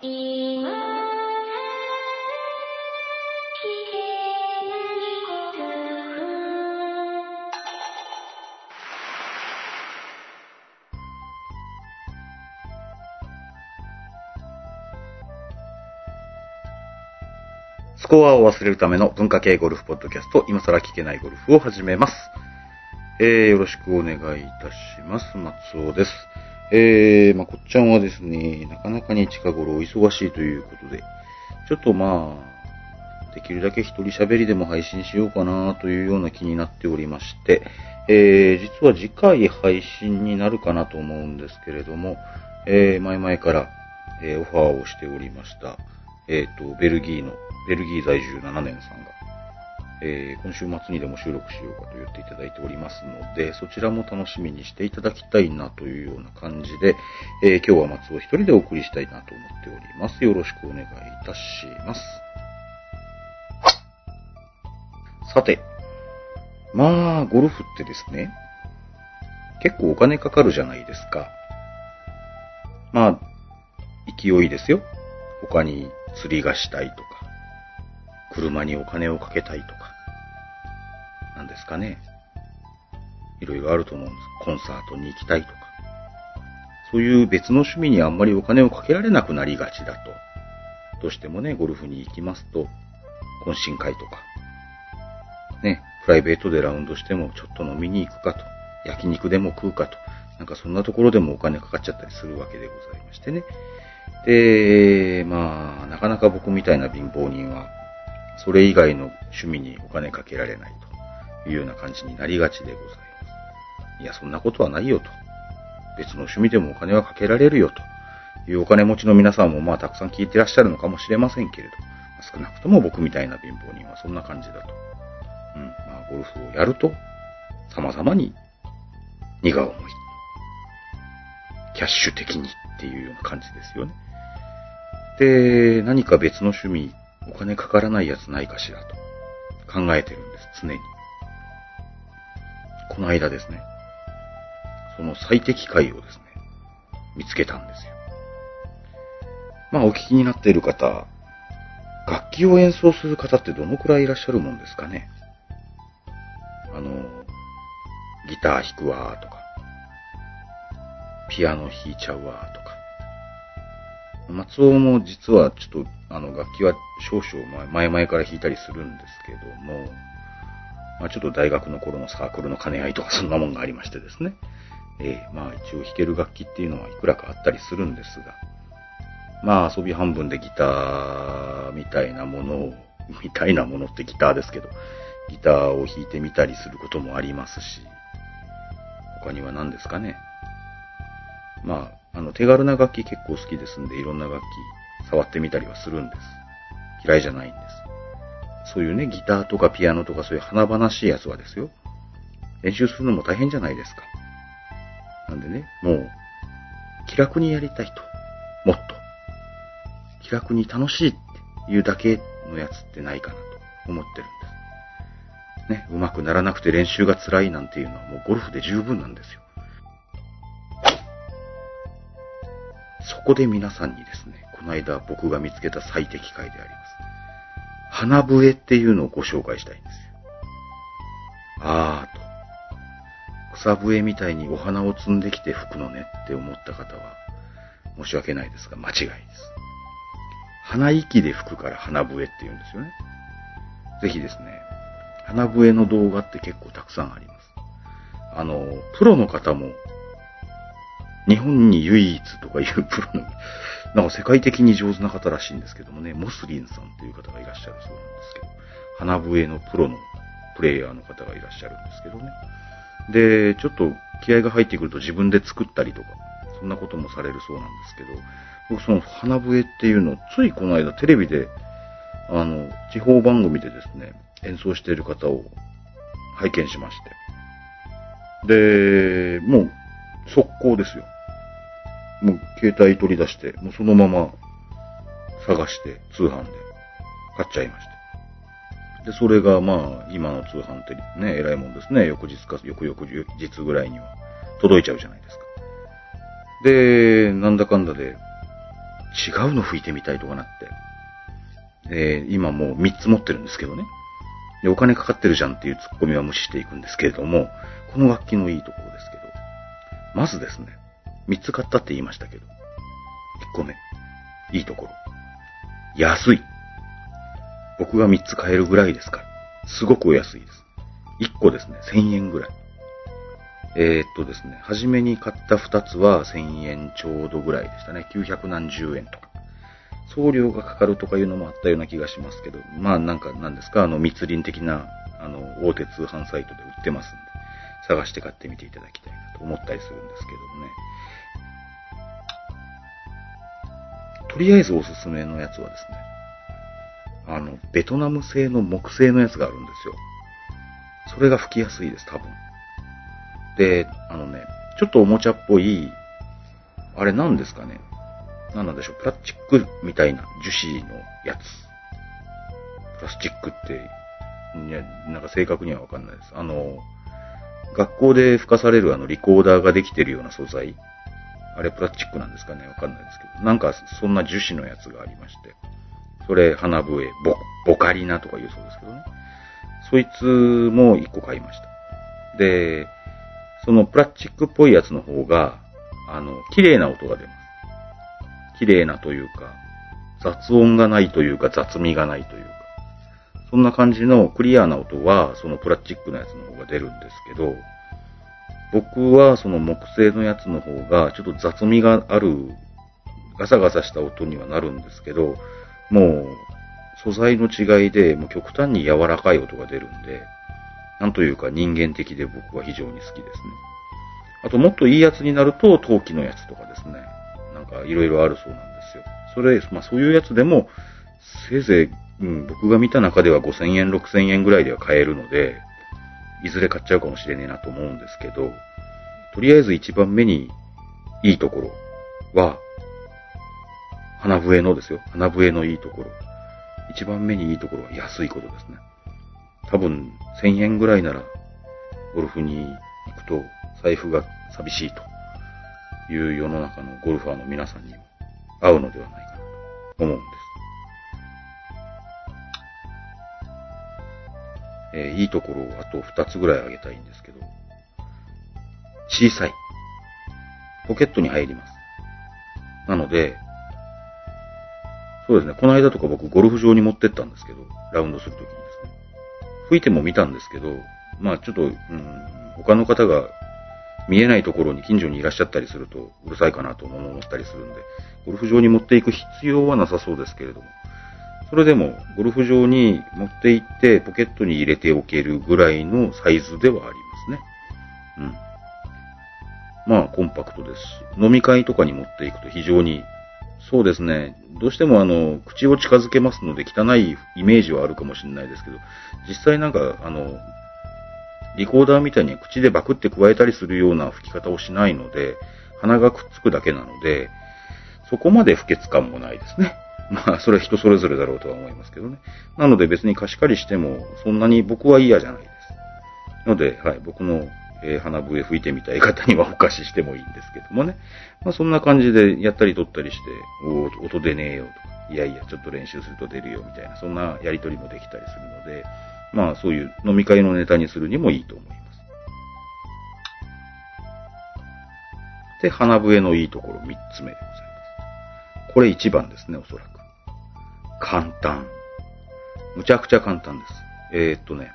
スコアを忘れるための文化系ゴルフポッドキャスト、今更聞けないゴルフを始めます。えー、よろしくお願いいたします。松尾です。えー、まこっちゃんはですね、なかなかに近頃お忙しいということで、ちょっとまあ、できるだけ一人喋りでも配信しようかなというような気になっておりまして、えー、実は次回配信になるかなと思うんですけれども、えー、前々から、えーオファーをしておりました、えっ、と、ベルギーの、ベルギー在住7年さんが、えー今週末にでも収録しようかと言っていただいておりますので、そちらも楽しみにしていただきたいなというような感じで、えー今日は松尾一人でお送りしたいなと思っております。よろしくお願いいたします。さて、まあ、ゴルフってですね、結構お金かかるじゃないですか。まあ、勢いですよ。他に釣りがしたいとか、車にお金をかけたいとか、ですかね。いろいろあると思うんです。コンサートに行きたいとか。そういう別の趣味にあんまりお金をかけられなくなりがちだと。どうしてもね、ゴルフに行きますと、懇親会とか、ね、プライベートでラウンドしてもちょっと飲みに行くかと、焼肉でも食うかと、なんかそんなところでもお金かかっちゃったりするわけでございましてね。で、まあ、なかなか僕みたいな貧乏人は、それ以外の趣味にお金かけられないというような感じになりがちでございます。いや、そんなことはないよと。別の趣味でもお金はかけられるよというお金持ちの皆さんもまあたくさん聞いてらっしゃるのかもしれませんけれど、少なくとも僕みたいな貧乏人はそんな感じだと。うん、まあゴルフをやると、様々に荷が重い。キャッシュ的にっていうような感じですよね。で、何か別の趣味、お金かからないやつないかしらと考えてるんです、常に。この間ですね、その最適解をですね、見つけたんですよ。まあ、お聞きになっている方、楽器を演奏する方ってどのくらいいらっしゃるもんですかね。あの、ギター弾くわーとか、ピアノ弾いちゃうわーとか。松尾も実はちょっと、あの、楽器は少々前々から弾いたりするんですけども、まあちょっと大学の頃のサークルの兼ね合いとかそんなもんがありましてですね。ええまあ一応弾ける楽器っていうのはいくらかあったりするんですが、まあ遊び半分でギターみたいなものを、みたいなものってギターですけど、ギターを弾いてみたりすることもありますし、他には何ですかね。まあ、あの手軽な楽器結構好きですんで、いろんな楽器触ってみたりはするんです。嫌いじゃないんです。そういうね、ギターとかピアノとかそういう華々しいやつはですよ。練習するのも大変じゃないですか。なんでね、もう、気楽にやりたいと。もっと。気楽に楽しいっていうだけのやつってないかなと思ってるんです。ね、上手くならなくて練習が辛いなんていうのはもうゴルフで十分なんですよ。そこで皆さんにですね、この間僕が見つけた最適解であります。花笛っていうのをご紹介したいんですよ。あーと。草笛みたいにお花を摘んできて吹くのねって思った方は、申し訳ないですが間違いです。鼻息で吹くから花笛って言うんですよね。ぜひですね、花笛の動画って結構たくさんあります。あの、プロの方も、日本に唯一とかいうプロの、なんか世界的に上手な方らしいんですけどもね、モスリンさんっていう方がいらっしゃるそうなんですけど、花笛のプロのプレイヤーの方がいらっしゃるんですけどね。で、ちょっと気合が入ってくると自分で作ったりとか、そんなこともされるそうなんですけど、僕その花笛っていうのをついこの間テレビで、あの、地方番組でですね、演奏している方を拝見しまして。で、もう速攻ですよ。もう携帯取り出して、もうそのまま探して通販で買っちゃいまして。で、それがまあ、今の通販ってね、偉いもんですね。翌日か、翌々日ぐらいには届いちゃうじゃないですか。で、なんだかんだで、違うの吹いてみたいとかなって。え今もう3つ持ってるんですけどね。で、お金かかってるじゃんっていうツッコミは無視していくんですけれども、この楽器のいいところですけど、まずですね、3つ買ったって言いましたけど、1個目、いいところ。安い。僕が3つ買えるぐらいですから。すごくお安いです。1個ですね、1000円ぐらい。えー、っとですね、初めに買った2つは1000円ちょうどぐらいでしたね。900何十円とか。送料がかかるとかいうのもあったような気がしますけど、まあなんかなんですか、あの密林的な、あの、大手通販サイトで売ってますんで、探して買ってみていただきたいなと思ったりするんですけどもね。とりあえずおすすめのやつはですね、あの、ベトナム製の木製のやつがあるんですよ。それが吹きやすいです、多分。で、あのね、ちょっとおもちゃっぽい、あれなんですかね。なんなんでしょう、プラスチックみたいな樹脂のやつ。プラスチックって、いや、なんか正確にはわかんないです。あの、学校で吹かされるあのリコーダーができてるような素材。あれプラスチックなんですかねわかんないですけど。なんかそんな樹脂のやつがありまして。それ、花笛、ボ、ボカリナとか言うそうですけどね。そいつも一個買いました。で、そのプラスチックっぽいやつの方が、あの、綺麗な音が出ます。綺麗なというか、雑音がないというか、雑味がないというか。そんな感じのクリアな音は、そのプラスチックのやつの方が出るんですけど、僕はその木製のやつの方が、ちょっと雑味がある、ガサガサした音にはなるんですけど、もう、素材の違いで、もう極端に柔らかい音が出るんで、なんというか人間的で僕は非常に好きですね。あともっといいやつになると、陶器のやつとかですね。なんかいろいろあるそうなんですよ。それ、まあそういうやつでも、せいぜい、うん、僕が見た中では5000円、6000円ぐらいでは買えるので、いずれ買っちゃうかもしれねえなと思うんですけど、とりあえず一番目にいいところは、花笛のですよ。花笛のいいところ。一番目にいいところは安いことですね。多分、1000円ぐらいなら、ゴルフに行くと財布が寂しいという世の中のゴルファーの皆さんにも合うのではないかなと思うんです。えーいいところをあと2つぐらいあげたいんですけど、小さい。ポケットに入ります。なので、そうですね、この間とか僕ゴルフ場に持ってったんですけど、ラウンドするときにですね。吹いても見たんですけど、まあちょっと、うん、他の方が見えないところに近所にいらっしゃったりするとうるさいかなとも思ったりするんで、ゴルフ場に持っていく必要はなさそうですけれども、それでもゴルフ場に持って行ってポケットに入れておけるぐらいのサイズではありますね。うん。まあコンパクトです、飲み会とかに持っていくと非常にそうですね。どうしてもあの、口を近づけますので汚いイメージはあるかもしれないですけど、実際なんかあの、リコーダーみたいに口でバクって加えたりするような吹き方をしないので、鼻がくっつくだけなので、そこまで不潔感もないですね。まあ、それは人それぞれだろうとは思いますけどね。なので別に貸し借りしても、そんなに僕は嫌じゃないです。ので、はい、僕の、えー鼻笛吹いてみたい方にはお貸ししてもいいんですけどもね。まあ、そんな感じでやったり取ったりして、おー音出ねえよとか、いやいや、ちょっと練習すると出るよみたいな、そんなやりとりもできたりするので、まあ、そういう飲み会のネタにするにもいいと思います。で、花笛のいいところ三つ目でございます。これ一番ですね、おそらく。簡単。むちゃくちゃ簡単です。えー、っとね、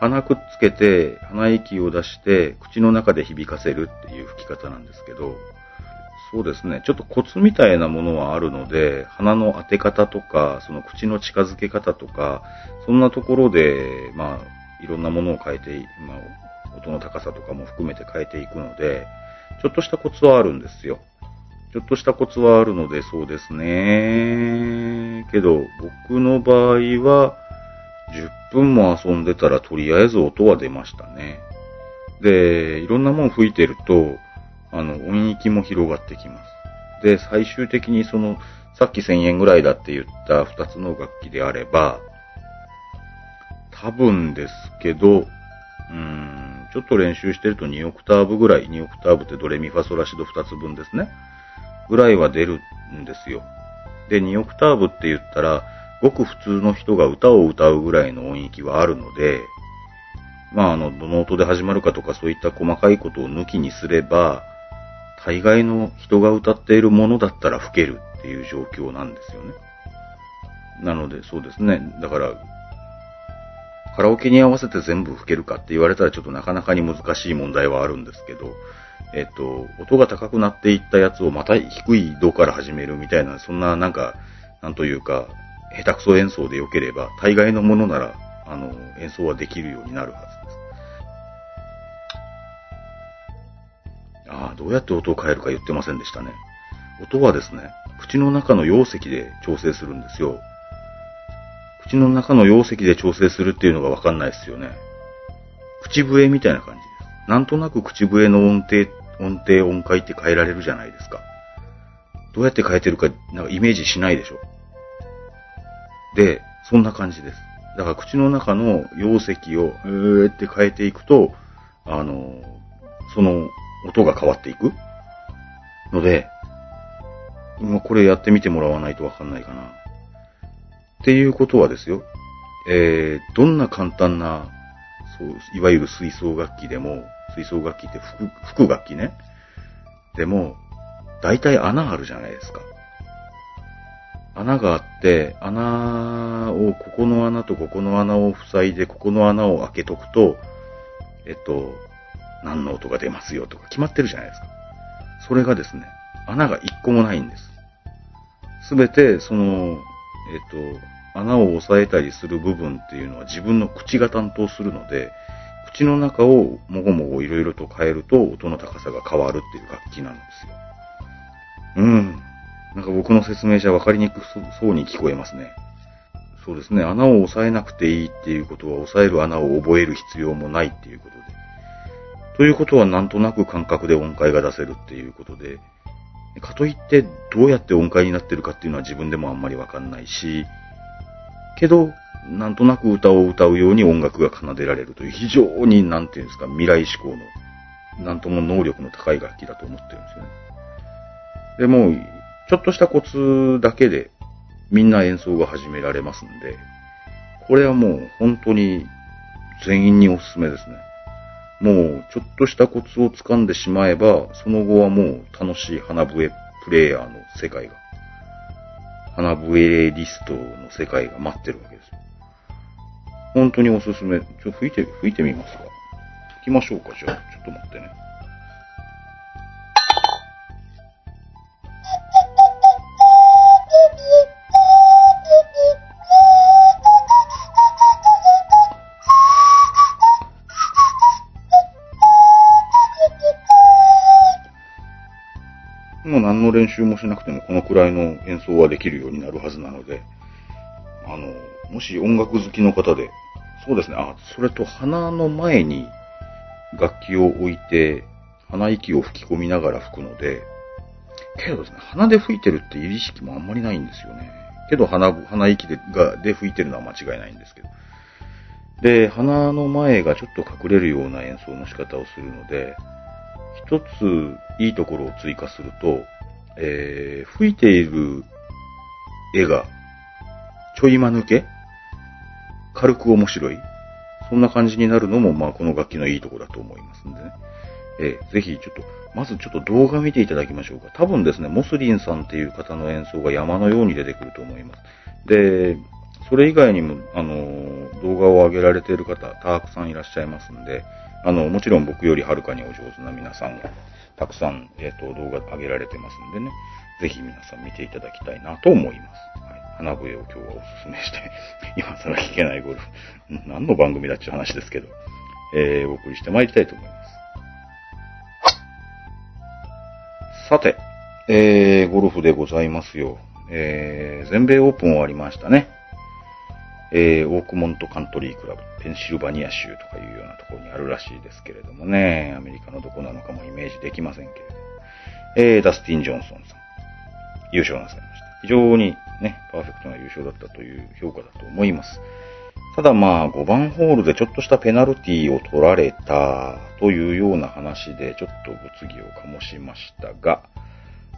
鼻くっつけて、鼻息を出して、口の中で響かせるっていう吹き方なんですけど、そうですね、ちょっとコツみたいなものはあるので、鼻の当て方とか、その口の近づけ方とか、そんなところで、まあ、いろんなものを変えて、まあ、音の高さとかも含めて変えていくので、ちょっとしたコツはあるんですよ。ちょっとしたコツはあるので、そうですね。けど、僕の場合は、10分も遊んでたらとりあえず音は出ましたね。で、いろんなもん吹いてると、あの、音域も広がってきます。で、最終的にその、さっき1000円ぐらいだって言った2つの楽器であれば、多分ですけど、うーん、ちょっと練習してると2オクターブぐらい、2オクターブってドレミファソラシド2つ分ですね。ぐらいは出るんですよ。で、2オクターブって言ったら、ごく普通の人が歌を歌うぐらいの音域はあるので、まあ、あの、どの音で始まるかとかそういった細かいことを抜きにすれば、大概の人が歌っているものだったら吹けるっていう状況なんですよね。なので、そうですね。だから、カラオケに合わせて全部吹けるかって言われたらちょっとなかなかに難しい問題はあるんですけど、えっと、音が高くなっていったやつをまた低い度から始めるみたいな、そんななんか、なんというか、下手くそ演奏で良ければ、大概のものなら、あの、演奏はできるようになるはずです。ああ、どうやって音を変えるか言ってませんでしたね。音はですね、口の中の容積で調整するんですよ。口の中の容積で調整するっていうのがわかんないですよね。口笛みたいな感じ。なんとなく口笛の音程、音程、音階って変えられるじゃないですか。どうやって変えてるか、なんかイメージしないでしょ。で、そんな感じです。だから口の中の容積を、えーって変えていくと、あの、その音が変わっていくので、今これやってみてもらわないとわかんないかな。っていうことはですよ、えー、どんな簡単な、そう、いわゆる吹奏楽器でも、吹奏楽器って吹く、楽器ね。でも、大体穴あるじゃないですか。穴があって、穴を、ここの穴とここの穴を塞いで、ここの穴を開けとくと、えっと、何の音が出ますよとか決まってるじゃないですか。それがですね、穴が一個もないんです。すべて、その、えっと、穴を押さえたりする部分っていうのは自分の口が担当するので、口の中をもごもごいろいろと変えると音の高さが変わるっていう楽器なんですよ。うん。なんか僕の説明じゃ分かりにくそうに聞こえますね。そうですね。穴を押さえなくていいっていうことは、押さえる穴を覚える必要もないっていうことで。ということは、なんとなく感覚で音階が出せるっていうことで、かといってどうやって音階になってるかっていうのは自分でもあんまりわかんないし、けど、なんとなく歌を歌うように音楽が奏でられるという非常に、なんていうんですか、未来志向の、なんとも能力の高い楽器だと思ってるんですよね。でも、ちょっとしたコツだけでみんな演奏が始められますんで、これはもう本当に全員におすすめですね。もうちょっとしたコツを掴んでしまえば、その後はもう楽しい花笛プレイヤーの世界が、花笛リストの世界が待ってるわけです。本当におすすめ。ちょ、吹いて、吹いてみますか吹きましょうか、じゃあ。ちょっと待ってね。もう何の練習もしなくてもこのくらいの演奏はできるようになるはずなので、あの、もし音楽好きの方で、そうですね、あ、それと鼻の前に楽器を置いて、鼻息を吹き込みながら吹くので、けどですね、鼻で吹いてるっていう意識もあんまりないんですよね。けど鼻、鼻息でがで吹いてるのは間違いないんですけど。で、鼻の前がちょっと隠れるような演奏の仕方をするので、一ついいところを追加すると、えー、吹いている絵がちょい間抜け軽く面白いそんな感じになるのも、まあ、この楽器のいいとこだと思いますんでね。えー、ぜひ、ちょっと、まずちょっと動画見ていただきましょうか。多分ですね、モスリンさんっていう方の演奏が山のように出てくると思います。で、それ以外にも、あの、動画を上げられている方、たくさんいらっしゃいますんで、あの、もちろん僕よりはるかにお上手な皆さんが、たくさん、えっ、ー、と、動画上げられてますんでね、ぜひ皆さん見ていただきたいなと思います。花笛を今日はおすすめして、今更聞けないゴルフ、何の番組だっちゅう話ですけど、えー、お送りして参りたいと思います。さて、えー、ゴルフでございますよ。えー、全米オープン終わりましたね。えー、オークモントカントリークラブ、ペンシルバニア州とかいうようなところにあるらしいですけれどもね、アメリカのどこなのかもイメージできませんけれども、えー、ダスティン・ジョンソンさん、優勝なさいました。非常にね、パーフェクトな優勝だったという評価だと思います。ただまあ、5番ホールでちょっとしたペナルティを取られたというような話で、ちょっと物議を醸しましたが、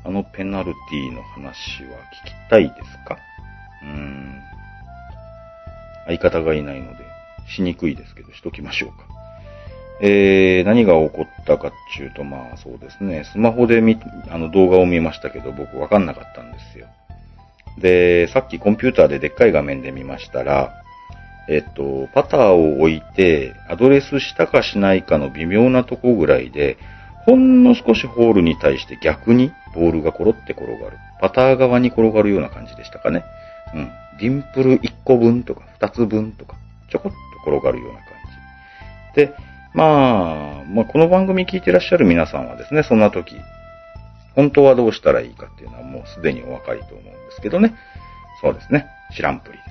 あのペナルティの話は聞きたいですか？うーん。相方がいないので、しにくいですけど、しときましょうか。えー、何が起こったかっていうと、まあそうですね、スマホで見、あの動画を見ましたけど、僕わかんなかったんですよ。で、さっきコンピューターででっかい画面で見ましたら、えっと、パターを置いて、アドレスしたかしないかの微妙なとこぐらいで、ほんの少しホールに対して逆にボールがコロって転がる。パター側に転がるような感じでしたかね。うん。ディンプル1個分とか2つ分とか、ちょこっと転がるような感じ。で、まあ、まあ、この番組聞いてらっしゃる皆さんはですね、そんな時、本当はどうしたらいいかっていうのはもうすでにお分かりと思うんですけどね。そうですね。知らんぷりで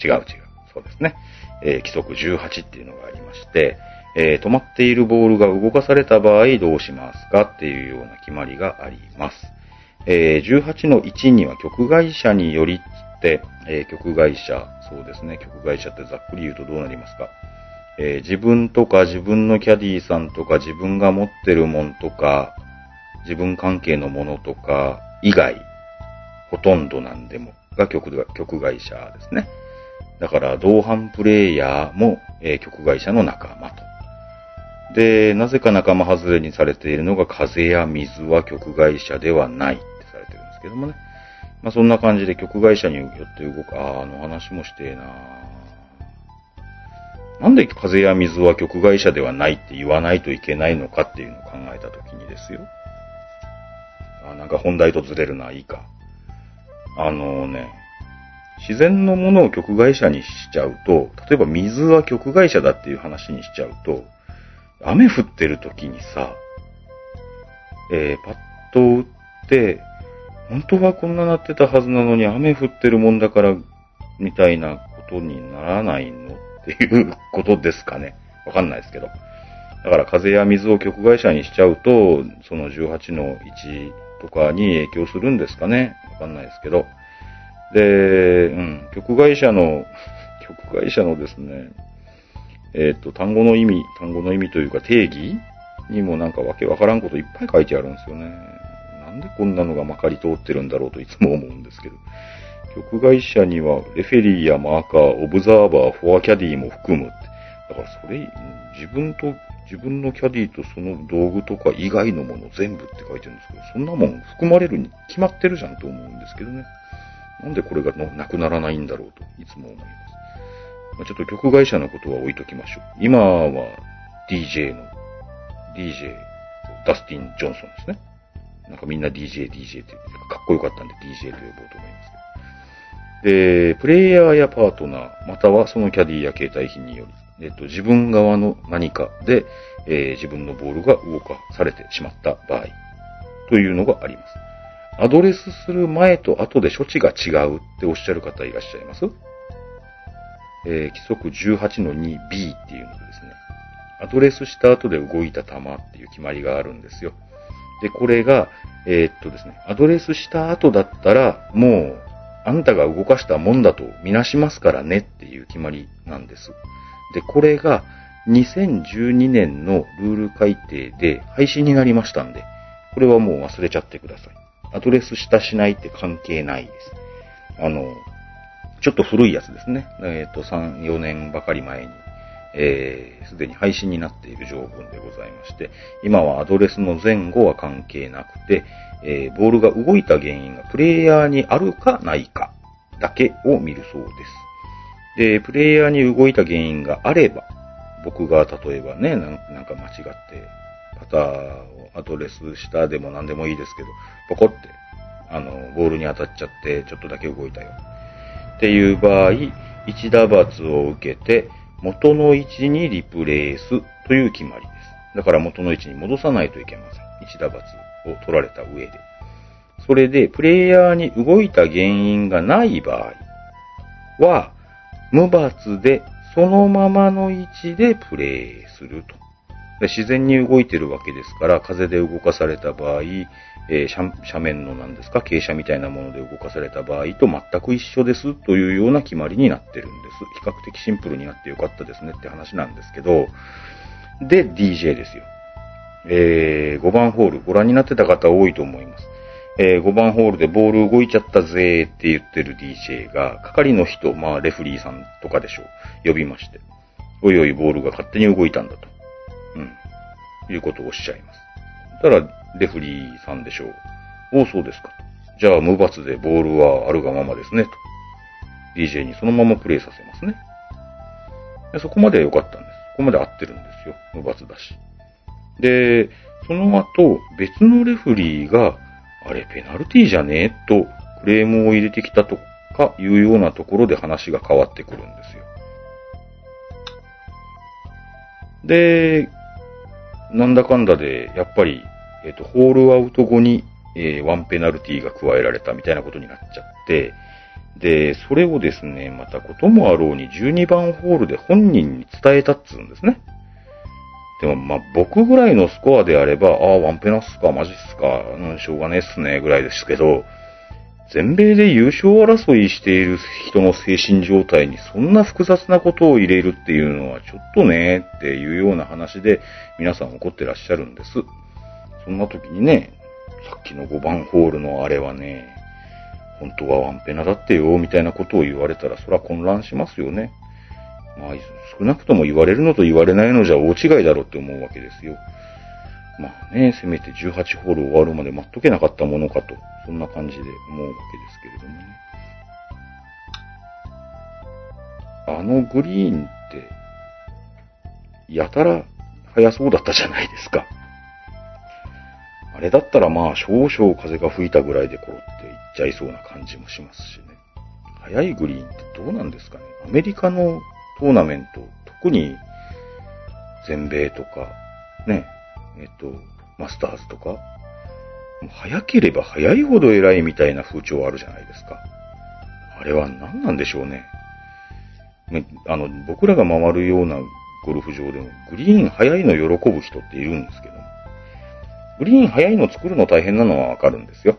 す。違う違う。そうですね。えー規則18っていうのがありまして、えー止まっているボールが動かされた場合どうしますかっていうような決まりがあります。えー18の1には曲会社によりって、えー曲会社、そうですね、曲会社ってざっくり言うとどうなりますか？えー自分とか自分のキャディーさんとか自分が持ってるもんとか、自分関係のものとか以外、ほとんどなんでもが曲曲会社ですね。だから、同伴プレイヤーも、えー曲会社の仲間と。で、なぜか仲間外れにされているのが風や水は曲会社ではないってされてるんですけどもね。まあそんな感じで曲会社によって動く、あーあの話もしてえなぁなんで風や水は曲会社ではないって言わないといけないのかっていうのを考えたときにですよ。あ、なんか本題とずれるな、いいか。あのね、自然のものを曲会社にしちゃうと、例えば水は曲会社だっていう話にしちゃうと、雨降ってる時にさ、えー、パッと打って、本当はこんななってたはずなのに雨降ってるもんだから、みたいなことにならないのっていうことですかね。わかんないですけど。だから風や水を曲会社にしちゃうと、その18の1とかに影響するんですかね。わかんないですけど。で、うん、曲会社の、曲会社のですね、えっ、と、単語の意味、単語の意味というか定義にもなんかわけわからんこといっぱい書いてあるんですよね。なんでこんなのがまかり通ってるんだろうといつも思うんですけど。局外者にはレフェリーやマーカー、オブザーバー、フォアキャディも含む。だからそれ、自分と、自分のキャディとその道具とか以外のもの全部って書いてるんですけど、そんなもん含まれるに決まってるじゃんと思うんですけどね。なんでこれがなくならないんだろうといつも思います。まあ、ちょっと曲会社のことは置いときましょう。今は DJ の、DJ、ダスティン・ジョンソンですね。なんかみんな DJ、DJ って、かっこよかったんで DJ と呼ぼうと思いますけど。で、プレイヤーやパートナー、またはそのキャディや携帯品により、えっと、自分側の何かで、えー自分のボールが動かされてしまった場合、というのがあります。アドレスする前と後で処置が違うっておっしゃる方いらっしゃいます？えー規則18の 2B っていうのですね、アドレスした後で動いた玉っていう決まりがあるんですよ。で、これが、えーっとですね、アドレスした後だったら、もう、あんたが動かしたもんだとみなしますからねっていう決まりなんです。で、これが2012年のルール改定で廃止になりましたんで、これはもう忘れちゃってください。アドレスしたしないって関係ないです。あの、ちょっと古いやつですね。えっ、と、3、4年ばかり前に、えー、すでに配信になっている条文でございまして、今はアドレスの前後は関係なくて、えーボールが動いた原因がプレイヤーにあるかないかだけを見るそうです。で、プレイヤーに動いた原因があれば、僕が例えばね、なんか間違って、パターをアドレスしたでも何でもいいですけど、ポコって、あの、ボールに当たっちゃって、ちょっとだけ動いたよ。っていう場合、1打罰を受けて、元の位置にリプレイスという決まりです。だから元の位置に戻さないといけません。一打罰を取られた上で。それで、プレイヤーに動いた原因がない場合は、無罰でそのままの位置でプレイすると。で自然に動いてるわけですから、風で動かされた場合、えー斜斜面の何ですか、傾斜みたいなもので動かされた場合と全く一緒ですというような決まりになってるんです。比較的シンプルになってよかったですねって話なんですけど、で、DJ ですよ。えー、5番ホール、ご覧になってた方多いと思います。えー、5番ホールでボール動いちゃったぜーって言ってる DJ が、係の人、まあ、レフリーさんとかでしょう、呼びまして、おいおいボールが勝手に動いたんだと。うん。いうことをおっしゃいます。たら、レフリーさんでしょう。おう、そうですか。じゃあ、無罰でボールはあるがままですね、と。DJ にそのままプレイさせますね。そこまでは良かったんです。ここまで合ってるんですよ。無罰だし。で、その後、別のレフリーが、あれ、ペナルティーじゃねえと、クレームを入れてきたとかいうようなところで話が変わってくるんですよ。で、なんだかんだで、やっぱり、えっ、と、ホールアウト後に、えーワンペナルティが加えられたみたいなことになっちゃって、で、それをですね、またこともあろうに12番ホールで本人に伝えたっつうんですね。でも、まあ、僕ぐらいのスコアであれば、ああ、ワンペナっすか、マジっすか、うん、しょうがねえっすね、ぐらいですけど、全米で優勝争いしている人の精神状態にそんな複雑なことを入れるっていうのはちょっとね、っていうような話で皆さん怒ってらっしゃるんです。そんな時にね、さっきの5番ホールのあれはね、本当はワンペナだってよ、みたいなことを言われたら、それは混乱しますよね。まあ、少なくとも言われるのと言われないのじゃ大違いだろうって思うわけですよ。まあね、せめて18ホール終わるまで待っとけなかったものかと、そんな感じで思うわけですけれどもね。あのグリーンって、やたら速そうだったじゃないですか。あれだったらまあ少々風が吹いたぐらいでコロっていっちゃいそうな感じもしますしね。速いグリーンってどうなんですかね。アメリカのトーナメント、特に全米とか、ね、えっと、マスターズとか、もう速ければ速いほど偉いみたいな風潮あるじゃないですか。あれは何なんでしょうね。あの、僕らが回るようなゴルフ場でも、グリーン速いの喜ぶ人っているんですけど、グリーン速いの作るの大変なのはわかるんですよ。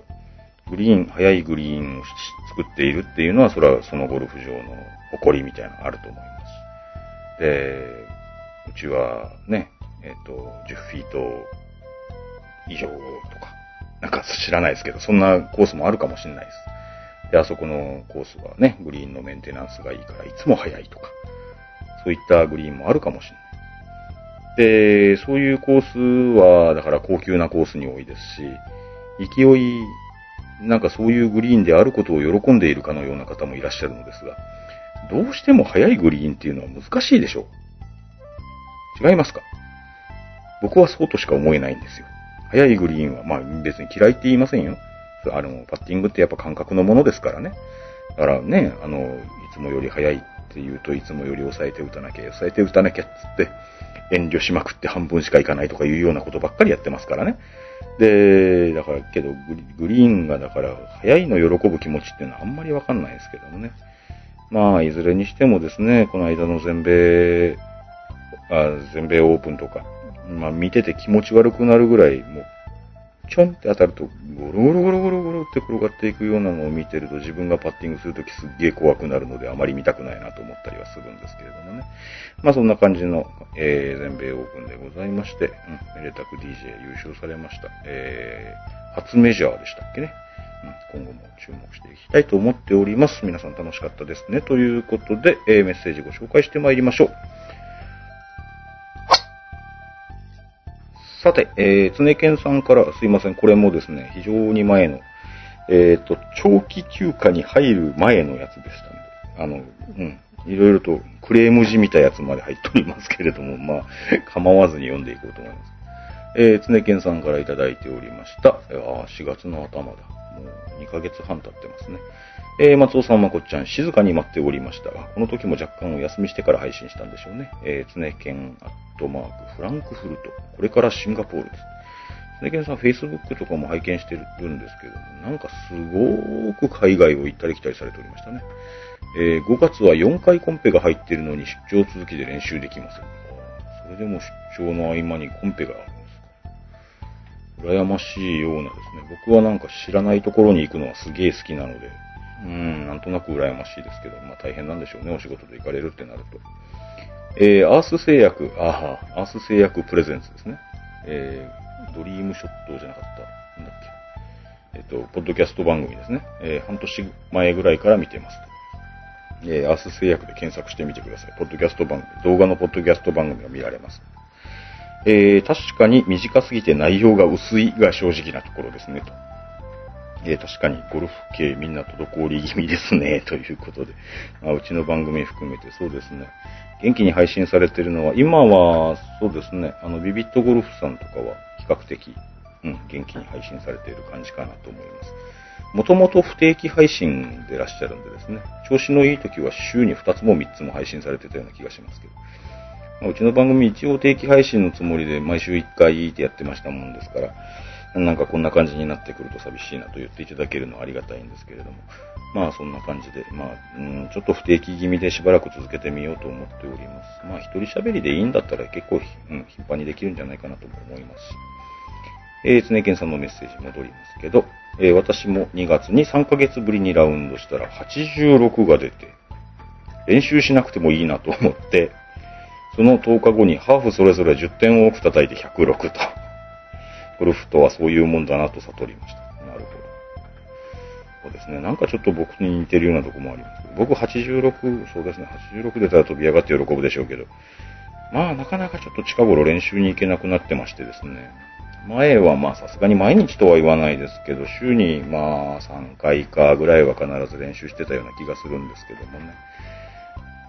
グリーン、速いグリーンを作っているっていうのは、それはそのゴルフ場の誇りみたいなのあると思います。で、うちはね、えっ、と、10フィート以上とか、なんか知らないですけど、そんなコースもあるかもしれないです。で、あそこのコースはね、グリーンのメンテナンスがいいからいつも速いとか、そういったグリーンもあるかもしれない。で、そういうコースは、だから高級なコースに多いですし、勢い、なんかそういうグリーンであることを喜んでいるかのような方もいらっしゃるのですが、どうしても速いグリーンっていうのは難しいでしょう違いますか？僕はそうとしか思えないんですよ。速いグリーンは、まあ別に嫌いって言いませんよ。あの、パッティングってやっぱ感覚のものですからね。だからね、あの、いつもより速いって言うといつもより抑えて打たなきゃ、抑えて打たなきゃっつって、遠慮しまくって半分しかいかないとかいうようなことばっかりやってますからね。で、だからけどグリーンがだから速いの喜ぶ気持ちっていうのはあんまりわかんないですけどもね。まあ、いずれにしてもですね、この間の全米、あ全米オープンとか、まあ見てて気持ち悪くなるぐらい、もう、ちょんって当たると、ゴロゴロゴロゴロゴロって転がっていくようなのを見てると、自分がパッティングするときすっげえ怖くなるので、あまり見たくないなと思ったりはするんですけれどもね。まあそんな感じの、えー、全米オープンでございまして、うん、めでたく DJ 優勝されました。えー、初メジャーでしたっけね。うん、今後も注目していきたいと思っております。皆さん楽しかったですね。ということで、えーメッセージご紹介してまいりましょう。さて、えー、つねけんさんからすいません、これもですね、非常に前の、えっ、と、長期休暇に入る前のやつでしたんで、あの、うん、いろいろとクレームじみたやつまで入っておりますけれども、まあ、構わずに読んでいこうと思います。えー、つねけんさんからいただいておりました。あ4月の頭だ。もう2ヶ月半経ってますね。えー、松尾さん、まこっちゃん、静かに待っておりましたが、この時も若干お休みしてから配信したんでしょうね。えー、つねけん、アットマーク、フランクフルト。これからシンガポールです。つねけんさん、Facebook とかも拝見してるんですけども、なんかすごく海外を行ったり来たりされておりましたね。えー5月は4回コンペが入ってるのに出張続きで練習できません。あーそれでも出張の合間にコンペが。羨ましいようなですね。僕はなんか知らないところに行くのはすげえ好きなので、うん、なんとなく羨ましいですけど、まあ大変なんでしょうね、お仕事で行かれるってなると。えー、アース製薬、ああ、アース製薬プレゼンツですね。えー、ドリームショットじゃなかった、なんだっけ。えっ、と、ポッドキャスト番組ですね。えー半年前ぐらいから見てますと。えー、アース製薬で検索してみてください。ポッドキャスト番組、動画のポッドキャスト番組が見られます。えー、確かに短すぎて内容が薄いが正直なところですね、と。えー確かにゴルフ系みんな滞り気味ですね、ということで。まあ、うちの番組含めてそうですね。元気に配信されてるのは、今はそうですね、あの、ビビットゴルフさんとかは比較的、うん、元気に配信されている感じかなと思います。もともと不定期配信でいらっしゃるんでですね、調子のいい時は週に2つも3つも配信されてたような気がしますけど。うちの番組一応定期配信のつもりで毎週1回ってやってましたもんですから、なんかこんな感じになってくると寂しいなと言っていただけるのはありがたいんですけれども、まあそんな感じで、まあ、うん、ちょっと不定期気味でしばらく続けてみようと思っております。まあ一人喋りでいいんだったら結構、うん、頻繁にできるんじゃないかなとも思いますし。えー、常健さんのメッセージ戻りますけど、えー私も2月に3ヶ月ぶりにラウンドしたら86が出て、練習しなくてもいいなと思って、その10日後にハーフそれぞれ10点を多く叩いて106と。ゴルフとはそういうもんだなと悟りました。なるほど。そうですね。なんかちょっと僕に似てるようなとこもあります。僕86、そうですね。86出たら飛び上がって喜ぶでしょうけど。まあなかなかちょっと近頃練習に行けなくなってましてですね。前はまあさすがに毎日とは言わないですけど、週にまあ3回かぐらいは必ず練習してたような気がするんですけどもね。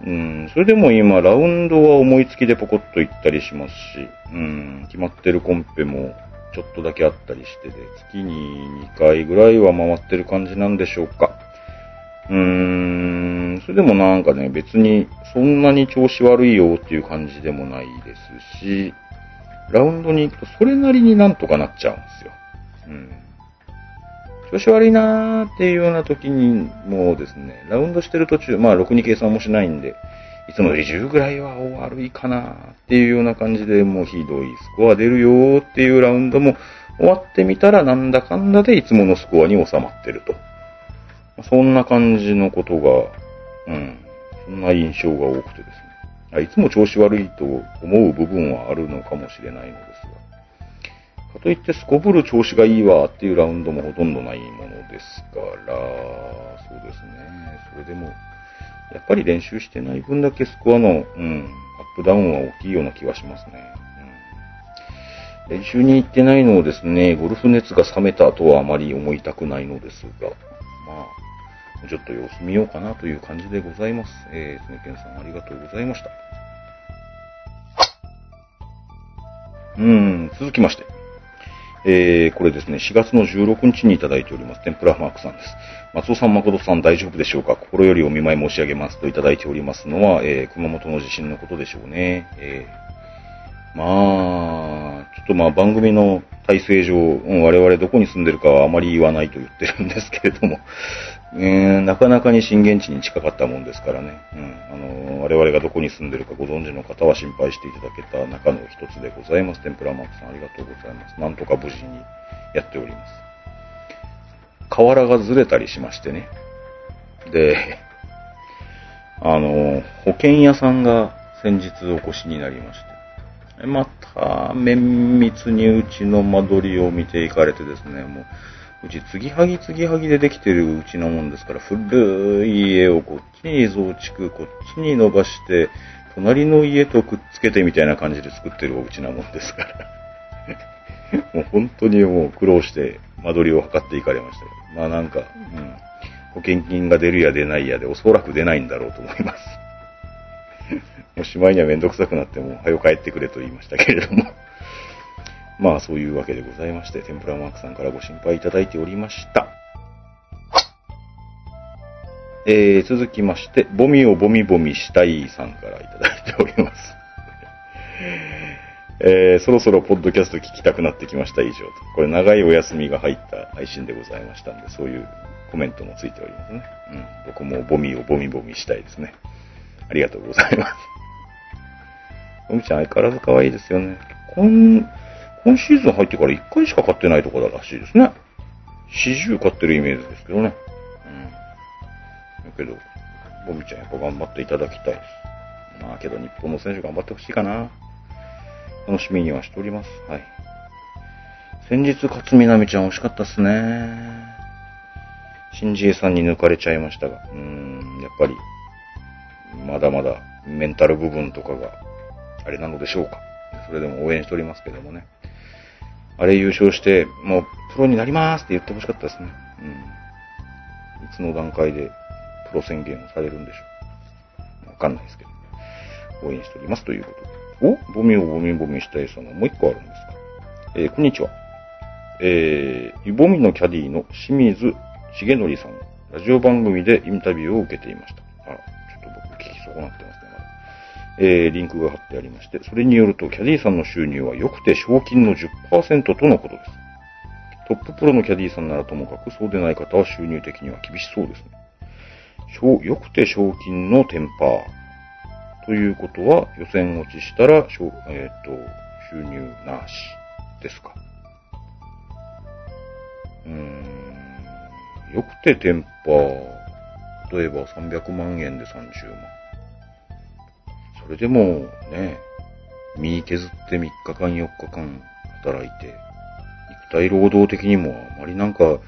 うん、それでも今、ラウンドは思いつきでポコッと行ったりしますし、うん、決まってるコンペもちょっとだけあったりしてで、月に2回ぐらいは回ってる感じなんでしょうか。うーん、それでもなんかね、別にそんなに調子悪いよっていう感じでもないですし、ラウンドに行くとそれなりになんとかなっちゃうんですよ。うん。調子悪いなーっていうような時に、もうですね、ラウンドしてる途中、まあ、ろくに計算もしないんで、いつもより10ぐらいは悪いかなーっていうような感じで、もうひどいスコア出るよーっていうラウンドも終わってみたら、なんだかんだでいつものスコアに収まってると。そんな感じのことが、うん、そんな印象が多くてですね。いつも調子悪いと思う部分はあるのかもしれないのですが。かといって、すこぶる調子がいいわっていうラウンドもほとんどないものですから、そうですね。それでも、やっぱり練習してない分だけスコアの、うん、アップダウンは大きいような気がしますね。うん、練習に行ってないのをですね、ゴルフ熱が冷めたとはあまり思いたくないのですが、まあ、ちょっと様子見ようかなという感じでございます。えー、つねけんさんありがとうございました。うん、続きまして。えー、これですね、4月の16日にいただいております、天ぷらマークさんです。松尾さん、誠さん大丈夫でしょうか？心よりお見舞い申し上げますといただいておりますのは、えー、熊本の地震のことでしょうね。えー、まあ、ちょっとまあ番組の体制上、我々どこに住んでるかはあまり言わないと言ってるんですけれども、えなかなかに震源地に近かったもんですからね、うん、あの我々がどこに住んでるかご存知の方は心配していただけた中の一つでございます。天ぷらマークさんありがとうございます。なんとか無事にやっております。瓦がずれたりしましてね。で、あの、保険屋さんが先日お越しになりまして、また、綿密にうちの間取りを見ていかれてですね、もう、うち、継ぎはぎ継ぎはぎでできてるうちなもんですから、古い家をこっちに増築、こっちに伸ばして、隣の家とくっつけてみたいな感じで作ってるお家なもんですから。もう本当にもう苦労して間取りを測っていかれました。まあなんか、うん。保険金が出るや出ないやでおそらく出ないんだろうと思います。もうしまいにはめんどくさくなっても、はよ帰ってくれと言いましたけれども。まあそういうわけでございまして、天ぷらマークさんからご心配いただいておりました。えー、続きまして、ボミをボミボミしたいさんからいただいております。えー、そろそろポッドキャスト聞きたくなってきました以上と。これ長いお休みが入った配信でございましたんで、そういうコメントもついておりますね。うん。僕もボミをボミボミしたいですね。ありがとうございます。ボミちゃん相変わらず可愛いですよね。今、今シーズン入ってから1回しか買ってないところらしいですね。四十買ってるイメージですけどね。うん。だけど、ボミちゃんやっぱ頑張っていただきたいです。まあけど日本の選手頑張ってほしいかな。楽しみにはしております。はい。先日、勝みなみちゃん惜しかったっすね。新次恵さんに抜かれちゃいましたが、うーん、やっぱり、まだまだメンタル部分とかが、あれなのでしょうか。それでも応援しておりますけどもね。あれ優勝して、もうプロになりますって言ってほしかったですね。うん。いつの段階でプロ宣言をされるんでしょう。わかんないですけど。応援しておりますということで。おボミをボミボミしたいさんがもう一個あるんですか。えーこんにちは。えー、イボミのキャディの清水重則さん、ラジオ番組でインタビューを受けていました。あら、ちょっと僕聞き損なってますね、えー、リンクが貼ってありまして、それによると、キャディさんの収入は良くて賞金の10%とのことです。トッププロのキャディさんならともかく、そうでない方は収入的には厳しそうですね。良くて賞金のテンパー。ということは、予選落ちしたら、えっ、と、収入なしですか。うーん、よくてテンパー。例えば300万円で30万。それでもね、身削って3日間4日間働いて、肉体労働的にもあまりなんか、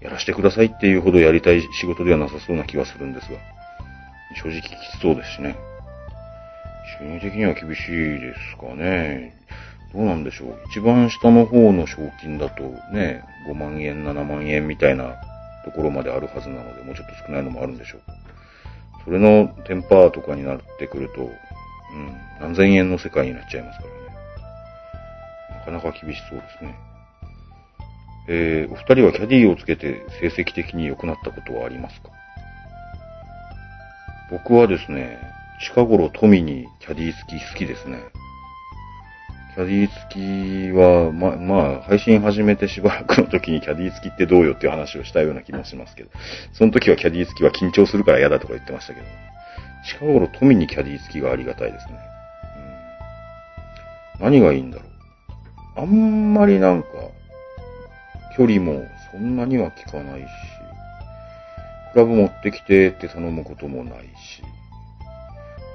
やらせてくださいっていうほどやりたい仕事ではなさそうな気がするんですが、正直きつそうですしね。収入的には厳しいですかね。どうなんでしょう。一番下の方の賞金だとね、5万円、7万円みたいなところまであるはずなので、もうちょっと少ないのもあるんでしょう。それのテンパーとかになってくると、うん、何千円の世界になっちゃいますからね。なかなか厳しそうですね。えー、お二人はキャディをつけて成績的に良くなったことはありますか？僕はですね、近頃富にキャディー付き好きですね。キャディー付きは、ま、まあ、配信始めてしばらくの時にキャディー付きってどうよっていう話をしたような気もしますけど、その時はキャディー付きは緊張するから嫌だとか言ってましたけど、近頃富にキャディ付きがありがたいですね。うん、何がいいんだろう。あんまりなんか、距離もそんなには効かないし、クラブ持ってきてって頼むこともないし、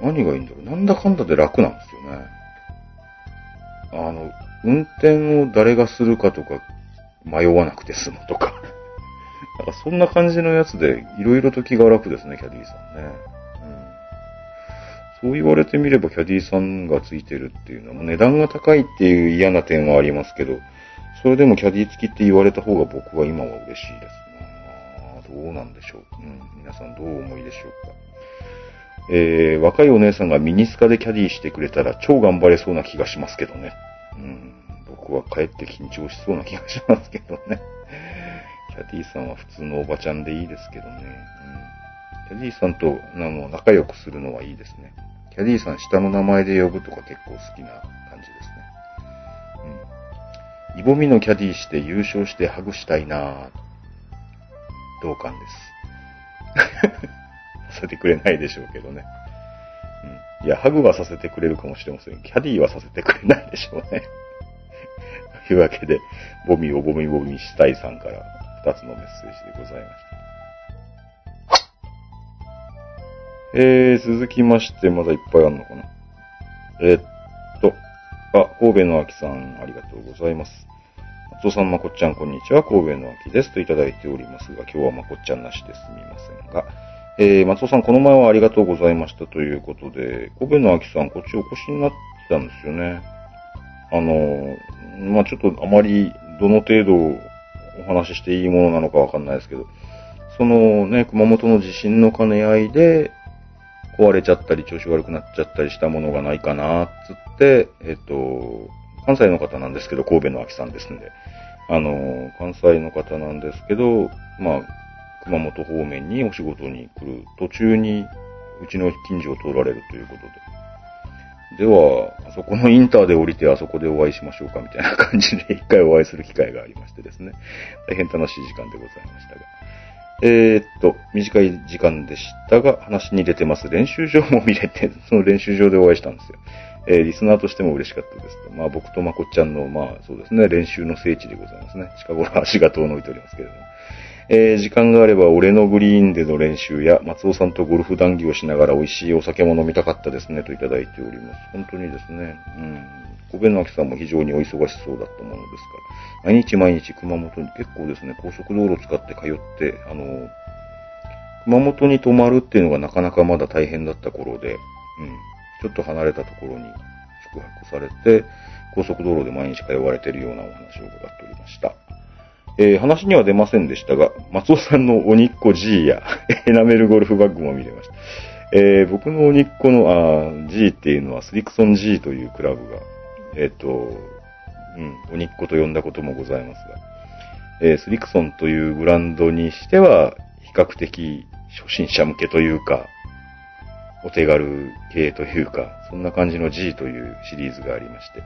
何がいいんだろう。なんだかんだで楽なんですよね。あの、運転を誰がするかとか迷わなくて済むとか。なんかそんな感じのやつで、いろいろと気が楽ですね、キャディーさんね。そう言われてみれば、キャディさんがついてるっていうのは、値段が高いっていう嫌な点はありますけど、それでもキャディ付きって言われた方が僕は今は嬉しいですなどうなんでしょう。うん。皆さんどう思いでしょうか。えー、若いお姉さんがミニスカでキャディしてくれたら超頑張れそうな気がしますけどね。うん。僕は帰って緊張しそうな気がしますけどね。キャディさんは普通のおばちゃんでいいですけどね。うん。キャディーさんと仲良くするのはいいですね。キャディーさん下の名前で呼ぶとか結構好きな感じですね。うん。イボミのキャディーして優勝してハグしたいなぁ。同感です。させてくれないでしょうけどね。うん。いや、ハグはさせてくれるかもしれません。キャディーはさせてくれないでしょうね。というわけで、ボミをボミボミしたいさんから二つのメッセージでございました。えー、続きまして、まだいっぱいあるのかな？えーっと、あ、神戸の秋さん、ありがとうございます。松尾さん、まこっちゃん、こんにちは。神戸の秋です。といただいておりますが、今日はまこっちゃんなしですみませんが、えー、松尾さん、この前はありがとうございましたということで、神戸の秋さん、こっちお越しになってたんですよね。あの、まあ、ちょっとあまり、どの程度お話ししていいものなのかわかんないですけど、そのね、熊本の地震の兼ね合いで、壊れちゃったり調子悪くなっちゃったりしたものがないかな、つって、えっと、関西の方なんですけど、神戸の秋さんですんで、あの、関西の方なんですけど、まあ、熊本方面にお仕事に来る途中に、うちの近所を通られるということで。では、あそこのインターで降りてあそこでお会いしましょうかみたいな感じで一回お会いする機会がありましてですね。大変楽しい時間でございましたが。えー、っと、短い時間でしたが、話に出てます練習場も見れて、その練習場でお会いしたんですよ。えーリスナーとしても嬉しかったです。まあ僕とまこっちゃんの、まあそうですね、練習の聖地でございますね。近頃足が遠のいておりますけれども。えー時間があれば俺のグリーンでの練習や松尾さんとゴルフ談義をしながら美味しいお酒も飲みたかったですねといただいております。本当にですね、うん。小部の秋さんも非常にお忙しそうだったものですから、毎日毎日熊本に結構ですね、高速道路を使って通って、あの、熊本に泊まるっていうのがなかなかまだ大変だった頃で、うん。ちょっと離れたところに宿泊されて、高速道路で毎日通われているようなお話を伺っておりました。えー話には出ませんでしたが、松尾さんの鬼っ子 G や エナメルゴルフバッグも見れました。えー僕の鬼っ子の、あー G っていうのはスリクソン G というクラブが、えっ、と、うん、鬼っ子と呼んだこともございますが、えースリクソンというブランドにしては、比較的初心者向けというか、お手軽系というか、そんな感じの G というシリーズがありまして、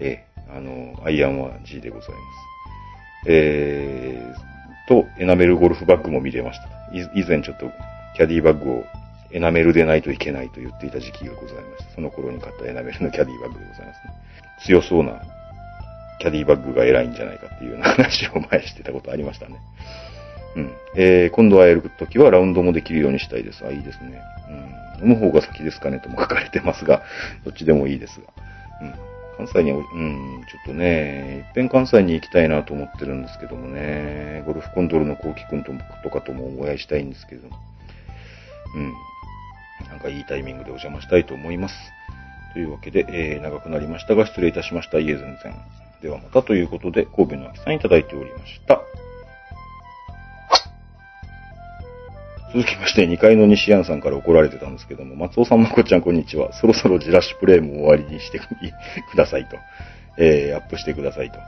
えーあの、アイアンは G でございます。えー、と、エナメルゴルフバッグも見れました。以前ちょっとキャディバッグをエナメルでないといけないと言っていた時期がございました。その頃に買ったエナメルのキャディバッグでございますね。強そうなキャディバッグが偉いんじゃないかっていうような話を前してたことありましたね。うん。えー、今度会える時はラウンドもできるようにしたいです。あ、いいですね。うん。飲む方が先ですかねとも書かれてますが、どっちでもいいですが。うん。関西に、うん、ちょっとね、いっぺん関西に行きたいなと思ってるんですけどもね、ゴルフコンドルのコウキ君ととかともお会いしたいんですけども、うん。なんかいいタイミングでお邪魔したいと思います。というわけで、えー、長くなりましたが、失礼いたしました。いえ、全然。ではまたということで、神戸の秋さんいただいておりました。続きまして、2階の西安さんから怒られてたんですけども、松尾さん、まこちゃん、こんにちは。そろそろジラッシュプレイも終わりにして くださいと。えー、アップしてくださいと。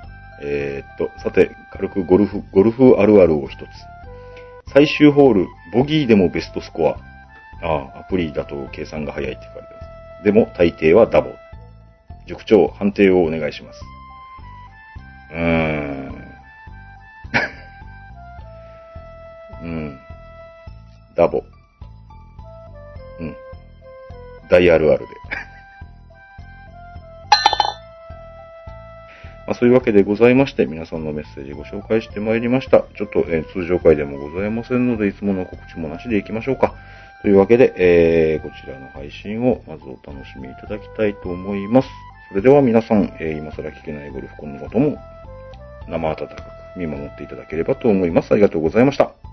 えーっと、さて、軽くゴルフ、ゴルフあるあるを一つ。最終ホール、ボギーでもベストスコア。ああ、アプリだと計算が早いって書かれてます。でも、大抵はダボ。塾長、判定をお願いします。うー。ん。ダボ。うん。大あるあるで。まあ、そういうわけでございまして、皆さんのメッセージご紹介してまいりました。ちょっと、えー通常回でもございませんので、いつもの告知もなしでいきましょうか。というわけで、えー、こちらの配信をまずお楽しみいただきたいと思います。それでは皆さん、えー今更聞けないゴルフコンのことも生温かく見守っていただければと思います。ありがとうございました。